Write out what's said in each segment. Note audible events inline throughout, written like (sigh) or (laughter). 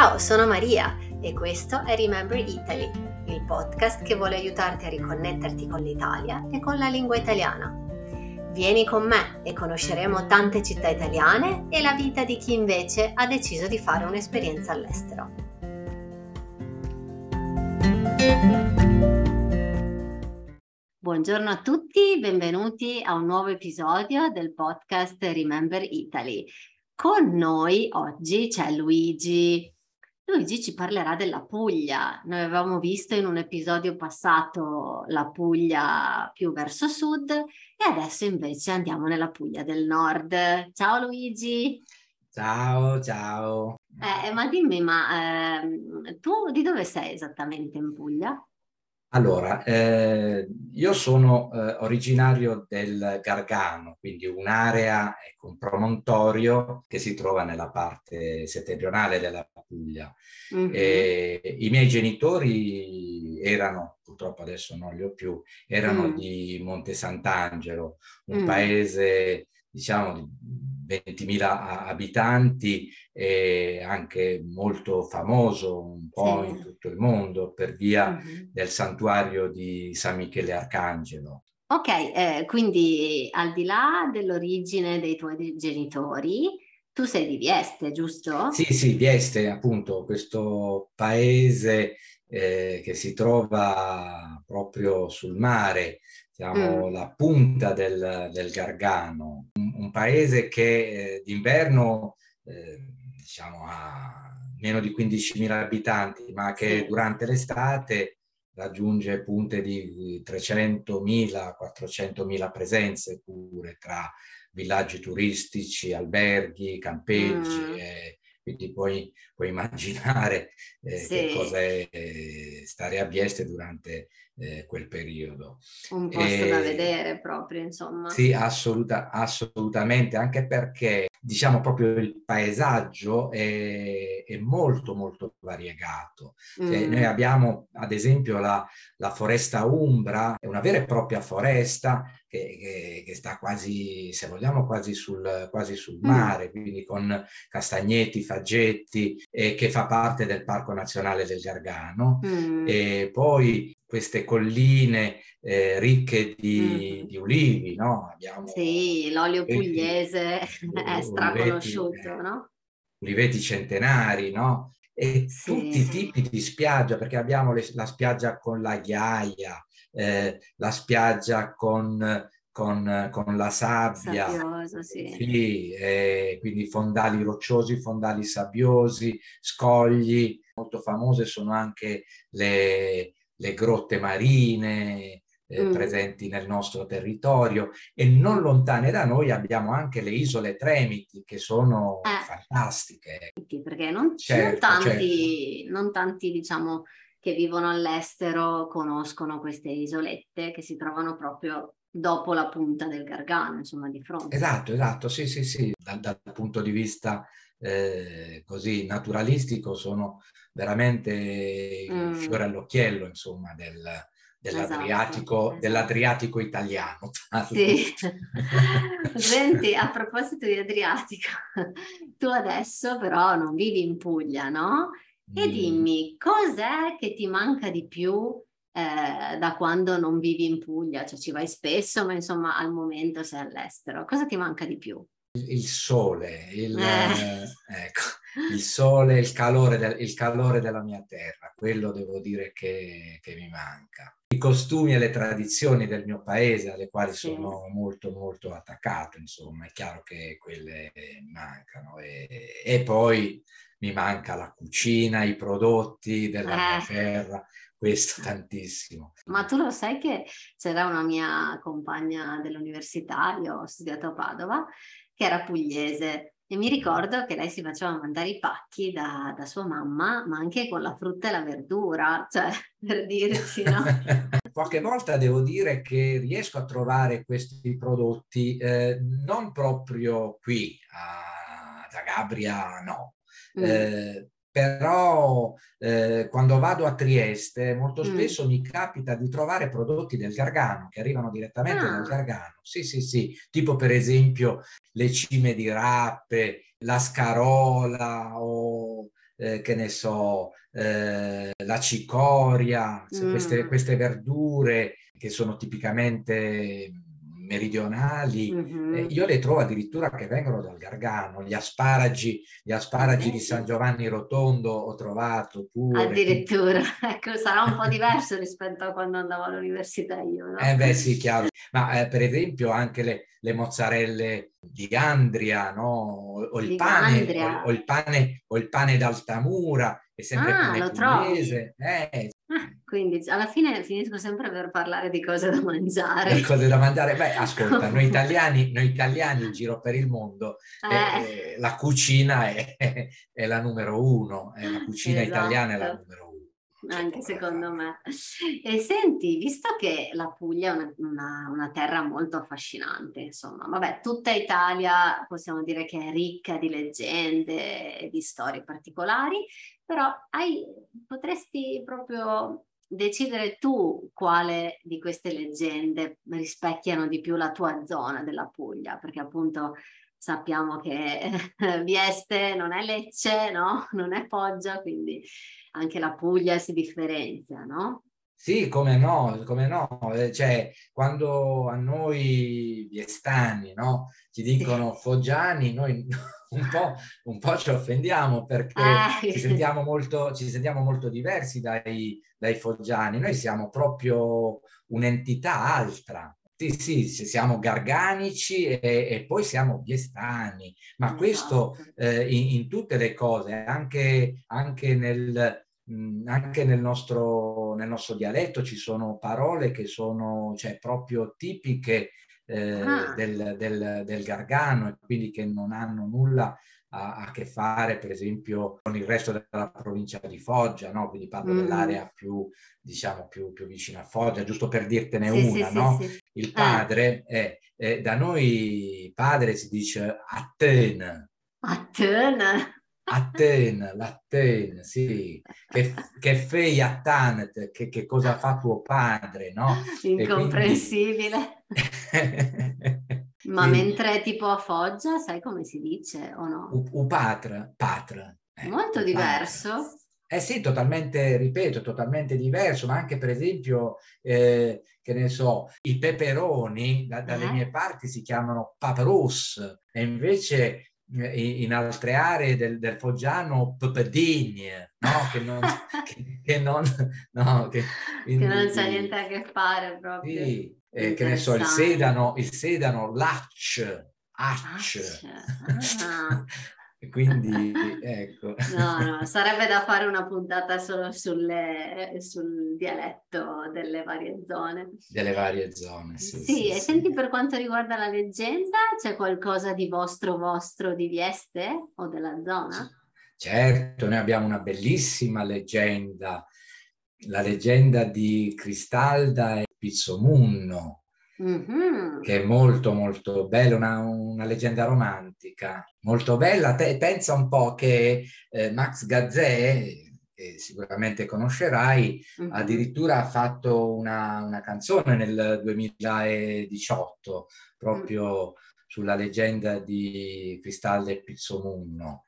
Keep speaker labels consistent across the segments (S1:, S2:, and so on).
S1: Ciao, sono Maria e questo è Remember Italy, il podcast che vuole aiutarti a riconnetterti con l'Italia e con la lingua italiana. Vieni con me e conosceremo tante città italiane e la vita di chi invece ha deciso di fare un'esperienza all'estero. Buongiorno a tutti, benvenuti a un nuovo episodio del podcast Remember Italy. Con noi oggi c'è Luigi. Luigi ci parlerà della Puglia. Noi avevamo visto in un episodio passato la Puglia più verso sud e adesso invece andiamo nella Puglia del nord. Ciao Luigi.
S2: Ciao, ciao.
S1: Eh, ma dimmi, ma eh, tu di dove sei esattamente in Puglia?
S2: Allora, eh, io sono eh, originario del Gargano, quindi un'area, ecco, un promontorio che si trova nella parte settentrionale della Puglia. Mm-hmm. E, I miei genitori erano, purtroppo adesso non li ho più, erano mm. di Monte Sant'Angelo, un mm. paese, diciamo, di 20.000 abitanti e anche molto famoso un po' sì. in tutto il mondo per via mm-hmm. del santuario di San Michele Arcangelo.
S1: Ok, eh, quindi al di là dell'origine dei tuoi genitori, tu sei di Vieste, giusto?
S2: Sì, sì, Vieste, appunto, questo paese eh, che si trova proprio sul mare, siamo mm. la punta del, del Gargano, un, un, paese che eh, d'inverno eh, diciamo, ha meno di 15.000 abitanti, ma che durante l'estate raggiunge punte di 300.000, 400.000 presenze pure tra villaggi turistici, alberghi, campeggi. Mm. E, quindi puoi, puoi immaginare eh, sì. che cos'è eh, stare a Vieste durante eh, quel periodo.
S1: Un posto da vedere proprio, insomma.
S2: Sì, assoluta, assolutamente, anche perché diciamo proprio il paesaggio è, è molto molto variegato. Cioè, mm. Noi abbiamo ad esempio la, la, foresta umbra, è una vera e propria foresta che, che, che sta quasi, se vogliamo, quasi sul, quasi sul mm. mare, mm. quindi con castagneti, faggetti, e che fa parte del Parco Nazionale del Gargano. Mm. E poi queste colline eh, ricche di, mm. di, ulivi, no?
S1: Abbiamo sì, l'olio pugliese (laughs) è straconosciuto, eh, no?
S2: Uliveti centenari, no? E sì. tutti i tipi di spiaggia, perché abbiamo le, la spiaggia con la ghiaia, eh, la spiaggia con, con, con la sabbia,
S1: Sabbioso, sì.
S2: sì eh, quindi fondali rocciosi, fondali sabbiosi, scogli. Molto famose sono anche le, le grotte marine eh, mm. presenti nel nostro territorio e non lontane da noi abbiamo anche le isole Tremiti che sono eh. fantastiche.
S1: Perché non, certo, non tanti, certo. non tanti diciamo che vivono all'estero conoscono queste isolette che si trovano proprio dopo la punta del Gargano, insomma, di fronte.
S2: Esatto, esatto, sì, sì, sì, dal, dal punto di vista eh, così naturalistico sono veramente mm. il fiore all'occhiello, insomma, del, dell'Adriatico, esatto, esatto. dell'Adriatico italiano. (laughs)
S1: Sì. (laughs) Senti, a proposito di Adriatico, (laughs) tu adesso però non vivi in Puglia, no? E mm. dimmi, cos'è che ti manca di più eh, da quando non vivi in Puglia? Cioè ci vai spesso, ma insomma al momento sei all'estero. Cosa ti manca di più?
S2: Il sole, il, eh. Il sole, il calore, del, il calore, della mia terra, quello devo dire che, che, mi manca. I costumi e le tradizioni del mio paese, alle quali sì. sono molto molto attaccato, insomma, è chiaro che quelle mancano. E, e poi mi manca la cucina, i prodotti della eh. mia terra, questo tantissimo.
S1: Ma tu lo sai che c'era una mia compagna dell'università, io ho studiato a Padova, che era pugliese e mi ricordo che lei si faceva mandare i pacchi da, da sua mamma, ma anche con la frutta e la verdura, cioè (laughs) per dirci, no? (laughs)
S2: Qualche volta devo dire che riesco a trovare questi prodotti eh, non proprio qui a Zagabria, no. Mm. Eh, però eh, quando vado a Trieste molto mm. spesso mm. mi capita di trovare prodotti del Gargano che arrivano direttamente ah. dal Gargano. Sì, sì, sì, tipo per esempio le cime di rappe, la scarola o eh, che ne so, eh, la cicoria, mm. queste, queste verdure che sono tipicamente meridionali, mm-hmm. eh, io le trovo addirittura che vengono dal Gargano, gli asparagi, gli asparagi eh, di San Giovanni Rotondo ho trovato pure.
S1: Addirittura, (laughs) ecco, sarà un po' diverso rispetto a quando andavo all'università io, no?
S2: Eh beh sì, chiaro, ma eh, per esempio anche le, le, mozzarelle di Andria, no? O il, pane, o, o, il pane, o il pane d'Altamura, è sempre ah, pane pugliese. Eh,
S1: quindi alla fine finisco sempre per parlare di cose da mangiare. Di
S2: cose da mangiare. Beh, ascolta, (laughs) noi italiani, noi italiani in giro per il mondo, eh. Eh, la cucina è, è, la numero uno, eh, la cucina esatto. italiana è la numero uno.
S1: Anche secondo me. E senti, visto che la Puglia è una, una, una, terra molto affascinante, insomma, vabbè, tutta Italia possiamo dire che è ricca di leggende e di storie particolari, però hai, potresti proprio decidere tu quale di queste leggende rispecchiano di più la tua zona della Puglia, perché appunto sappiamo che (laughs) Vieste non è Lecce, no? Non è Foggia, quindi anche la Puglia si differenzia, no?
S2: Sì, come no, come no, eh, cioè quando a noi viestani no, ci dicono sì. foggiani, noi (laughs) un po', un po', ci offendiamo perché ah. ci, sentiamo molto, ci sentiamo molto diversi dai, dai foggiani, noi siamo proprio un'entità altra. Sì, sì, siamo garganici e, e poi siamo viestani, ma esatto. questo eh, in, in, tutte le cose, anche, anche nel, anche nel nostro, nel nostro, dialetto ci sono parole che sono cioè, proprio tipiche eh, ah. del, del, del, gargano e quindi che non hanno nulla a, a, che fare per esempio con il resto della provincia di Foggia, no? quindi parlo mm. dell'area più, diciamo, più, più, vicina a Foggia, giusto per dirtene sì, una. Sì, no? sì, il eh. padre, è, è, da noi padre si dice Aten.
S1: Aten?
S2: Atene, l'Atene, (laughs) sì, che, che fei a Tanet, che, che, cosa fa tuo padre, no?
S1: Incomprensibile. Quindi... (laughs) Ma quindi... mentre tipo a Foggia, sai come si dice o no?
S2: U, u patra, patra.
S1: Eh, Molto diverso.
S2: Patra. Eh sì, totalmente, ripeto, totalmente diverso, ma anche per esempio, eh, che ne so, i peperoni da, dalle eh? mie parti si chiamano paprus e invece in altre aree del, del Foggiano Pepedigne, no? Che non, (laughs) che, che non, no,
S1: che, quindi, che non c'è niente a che fare proprio.
S2: Sì, eh, che ne so, il sedano, il sedano, l'acc, acc. (laughs) Ah. Quindi ecco. (laughs)
S1: No, no, (laughs) sarebbe da fare una puntata solo sulle, sul dialetto delle varie zone.
S2: Delle varie zone, sì.
S1: Sì, sì e sì. senti per quanto riguarda la leggenda, c'è qualcosa di vostro vostro di Vieste o della zona?
S2: Certo, noi abbiamo una bellissima leggenda, la leggenda di Cristalda e Pizzomunno, Mm-hmm. che è molto molto bella, una, una, leggenda romantica, molto bella. Te, pensa un po' che eh, Max Gazzè, che sicuramente conoscerai, mm-hmm. addirittura ha fatto una, una, canzone nel 2018 proprio mm-hmm. sulla leggenda di Cristallo e Pizzomunno.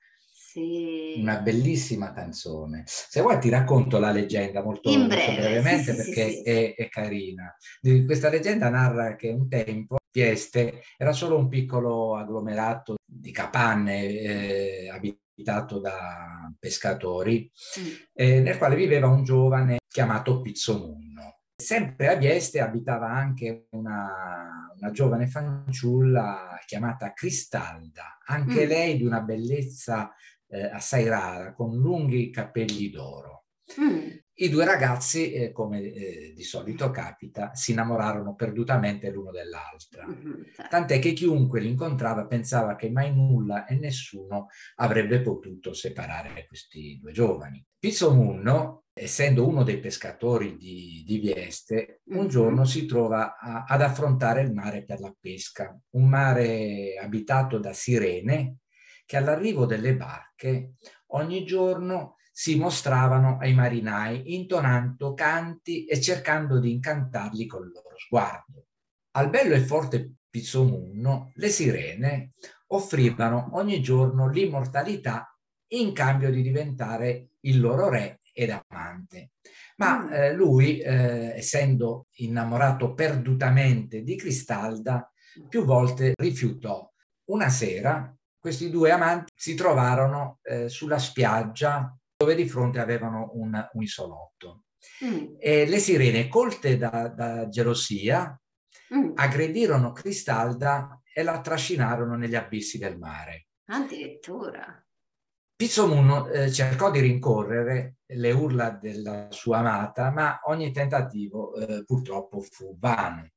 S1: Sì.
S2: Una bellissima canzone. Se vuoi ti racconto la leggenda molto,
S1: breve,
S2: molto brevemente
S1: sì,
S2: perché
S1: sì,
S2: è, è, carina. Questa leggenda narra che un tempo Vieste era solo un piccolo agglomerato di capanne eh, abitato da pescatori mm. eh, nel quale viveva un giovane chiamato Pizzomunno. Sempre a Vieste abitava anche una, una giovane fanciulla chiamata Cristalda, anche mm. lei di una bellezza eh, assai rara, con lunghi capelli d'oro. Mm. I due ragazzi, eh, come eh, di solito capita, si innamorarono perdutamente l'uno dell'altra. Mm-hmm, certo. Tant'è che chiunque li incontrava pensava che mai nulla e nessuno avrebbe potuto separare questi due giovani. Pizzomunno, essendo uno dei pescatori di, di Vieste, mm-hmm. un giorno si trova a, ad affrontare il mare per la pesca, un mare abitato da sirene che all'arrivo delle barche ogni giorno si mostravano ai marinai intonando canti e cercando di incantarli col loro sguardo. Al bello e forte Pizzomunno le sirene offrivano ogni giorno l'immortalità in cambio di diventare il loro re ed amante. Ma mm. eh, lui, eh, essendo innamorato perdutamente di Cristalda, più volte rifiutò. Una sera questi due amanti si trovarono eh, sulla spiaggia dove di fronte avevano un, un isolotto. Mm. E le sirene, colte da, da gelosia, mm. aggredirono Cristalda e la trascinarono negli abissi del mare.
S1: Addirittura.
S2: Pizzomunno eh, cercò di rincorrere le urla della sua amata, ma ogni tentativo eh, purtroppo fu vano.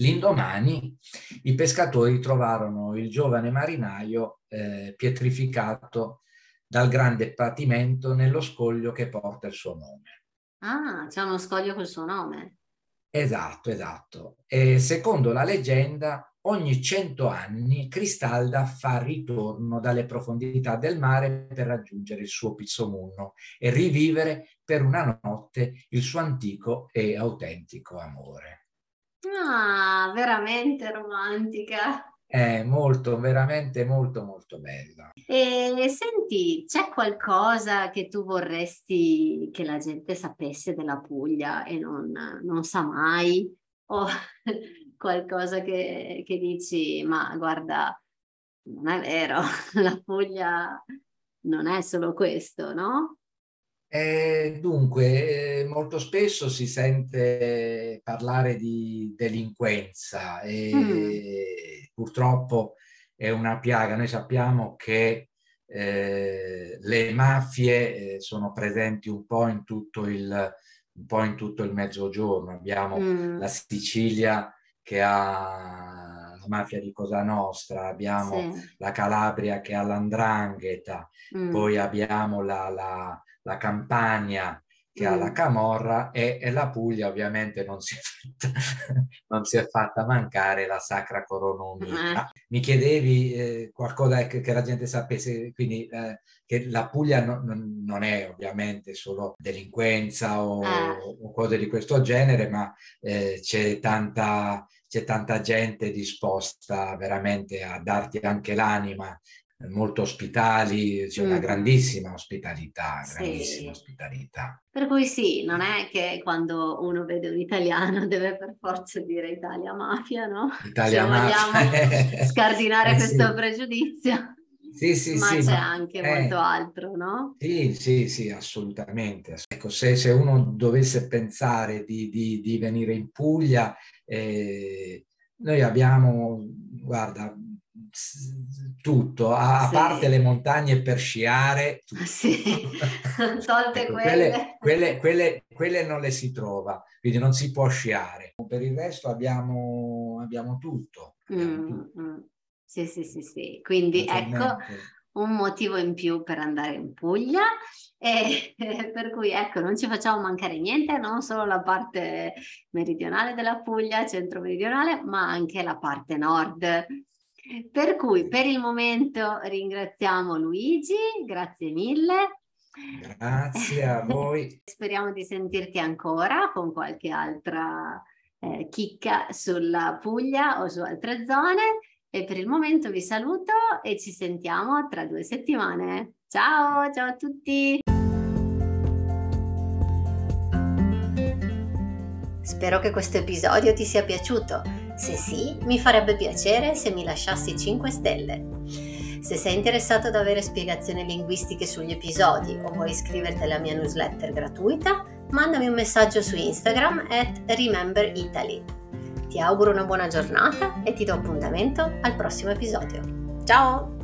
S2: L'indomani i pescatori trovarono il giovane marinaio eh, pietrificato dal grande patimento nello scoglio che porta il suo nome.
S1: Ah, c'è uno scoglio col suo nome.
S2: Esatto, esatto. E secondo la leggenda, ogni cento anni Cristalda fa ritorno dalle profondità del mare per raggiungere il suo pizzomunno e rivivere per una notte il suo antico e autentico amore.
S1: Ah, veramente romantica.
S2: È molto, veramente molto, molto bella.
S1: E senti, c'è qualcosa che tu vorresti che la gente sapesse della Puglia e non, non sa mai? O (laughs) qualcosa che, che dici, ma guarda, non è vero, (laughs) la Puglia non è solo questo, no?
S2: Eh, dunque, eh, molto spesso si sente parlare di delinquenza e mm. purtroppo è una piaga. Noi sappiamo che eh, le mafie eh, sono presenti un po' in tutto il, un po in tutto il mezzogiorno. Abbiamo mm. la Sicilia che ha la mafia di Cosa Nostra, abbiamo sì. la Calabria che ha l'andrangheta, mm. poi abbiamo la, la, la Campania che mm. ha la mm. Camorra e, e, la Puglia ovviamente non si, è fatta, (laughs) non si è fatta mancare la Sacra Corona Unita. Mm. Mi chiedevi eh, qualcosa che, che, la gente sapesse, quindi eh, che la Puglia no, non, non, è ovviamente solo delinquenza o, ah. o cose di questo genere, ma eh, c'è tanta c'è tanta gente disposta veramente a darti anche l'anima, molto ospitali, c'è una mm. grandissima ospitalità, grandissima sì. ospitalità.
S1: Per cui sì, non è che quando uno vede un italiano deve per forza dire Italia mafia, no?
S2: Italia Se mafia.
S1: vogliamo (laughs) scardinare eh, questo sì. pregiudizio.
S2: Sì, sì,
S1: ma
S2: sì,
S1: c'è ma, anche eh, molto altro, no?
S2: Sì, sì, sì, assolutamente. Ecco, se, se uno dovesse pensare di, di, di venire in Puglia, eh, noi abbiamo, guarda, tutto, a, sì. parte le montagne per sciare.
S1: Sì, (laughs) tolte
S2: ecco,
S1: quelle.
S2: Quelle, quelle, quelle. non le si trova, quindi non si può sciare. Per il resto abbiamo, abbiamo tutto. Abbiamo mm,
S1: tutto. Mm. Sì, sì, sì, sì. Quindi ecco un motivo in più per andare in Puglia (laughs) e per cui ecco non ci facciamo mancare niente, non solo la parte meridionale della Puglia, centro-meridionale, ma anche la parte nord. Per cui per il momento ringraziamo Luigi, grazie mille.
S2: Grazie a (laughs) voi.
S1: Speriamo di sentirti ancora con qualche altra eh, chicca sulla Puglia o su altre zone. E per il momento vi saluto e ci sentiamo tra due settimane. Ciao, ciao a tutti! Spero che questo episodio ti sia piaciuto. Se sì, mi farebbe piacere se mi lasciassi 5 stelle. Se sei interessato ad avere spiegazioni linguistiche sugli episodi o vuoi iscriverti alla mia newsletter gratuita, mandami un messaggio su Instagram at rememberitaly. Ti auguro una buona giornata e ti do appuntamento al prossimo episodio. Ciao!